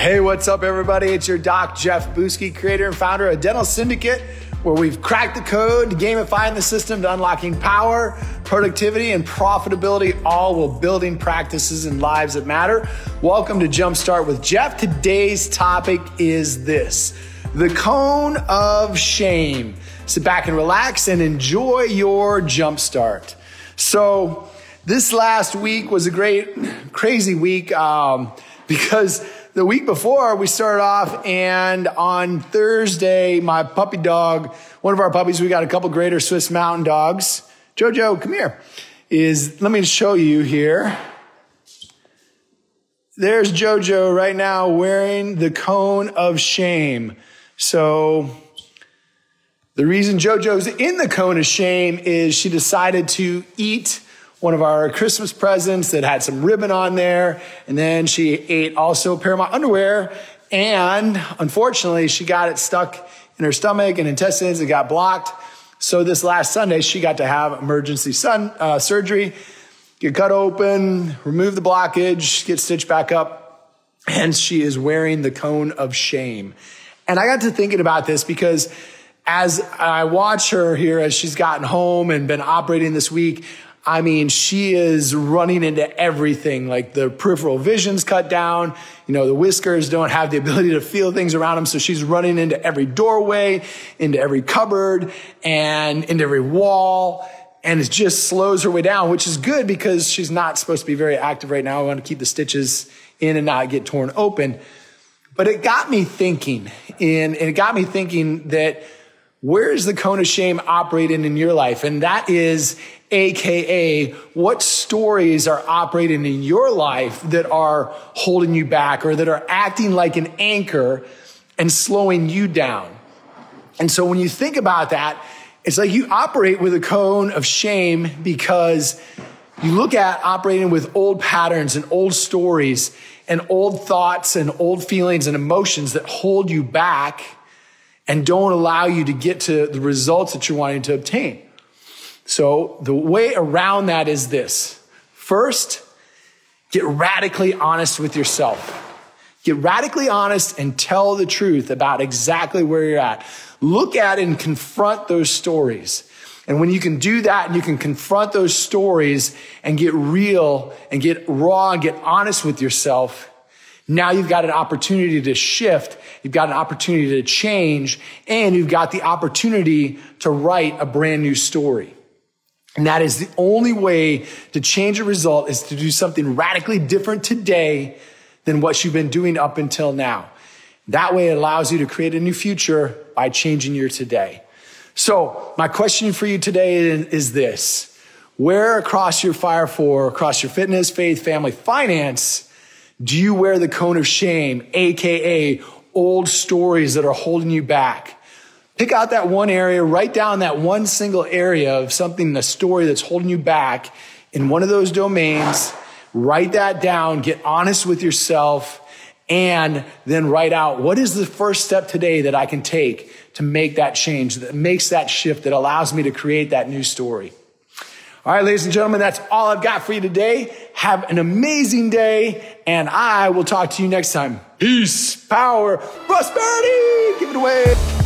Hey, what's up, everybody? It's your doc, Jeff Buske, creator and founder of Dental Syndicate, where we've cracked the code, gamifying the system to unlocking power, productivity, and profitability, all while building practices and lives that matter. Welcome to Jumpstart with Jeff. Today's topic is this the cone of shame. Sit back and relax and enjoy your jumpstart. So, this last week was a great, crazy week um, because the week before we started off and on Thursday, my puppy dog, one of our puppies, we got a couple greater Swiss mountain dogs. Jojo, come here. Is, let me show you here. There's Jojo right now wearing the cone of shame. So the reason Jojo's in the cone of shame is she decided to eat one of our Christmas presents that had some ribbon on there. And then she ate also a pair of my underwear. And unfortunately, she got it stuck in her stomach and intestines. It got blocked. So this last Sunday, she got to have emergency sun, uh, surgery, get cut open, remove the blockage, get stitched back up. And she is wearing the cone of shame. And I got to thinking about this because as I watch her here, as she's gotten home and been operating this week, I mean, she is running into everything. Like the peripheral vision's cut down. You know, the whiskers don't have the ability to feel things around them. So she's running into every doorway, into every cupboard, and into every wall. And it just slows her way down, which is good because she's not supposed to be very active right now. I want to keep the stitches in and not get torn open. But it got me thinking, and it got me thinking that where is the cone of shame operating in your life? And that is AKA what stories are operating in your life that are holding you back or that are acting like an anchor and slowing you down. And so when you think about that, it's like you operate with a cone of shame because you look at operating with old patterns and old stories and old thoughts and old feelings and emotions that hold you back and don't allow you to get to the results that you're wanting to obtain. So the way around that is this. First, get radically honest with yourself. Get radically honest and tell the truth about exactly where you're at. Look at and confront those stories. And when you can do that and you can confront those stories and get real and get raw and get honest with yourself, now you've got an opportunity to shift. You've got an opportunity to change and you've got the opportunity to write a brand new story. And that is the only way to change a result is to do something radically different today than what you've been doing up until now. That way it allows you to create a new future by changing your today. So my question for you today is this. Where across your fire for, across your fitness, faith, family, finance, do you wear the cone of shame, AKA old stories that are holding you back? Pick out that one area, write down that one single area of something, the story that's holding you back in one of those domains. Write that down, get honest with yourself, and then write out what is the first step today that I can take to make that change, that makes that shift, that allows me to create that new story. All right, ladies and gentlemen, that's all I've got for you today. Have an amazing day, and I will talk to you next time. Peace, power, prosperity. Give it away.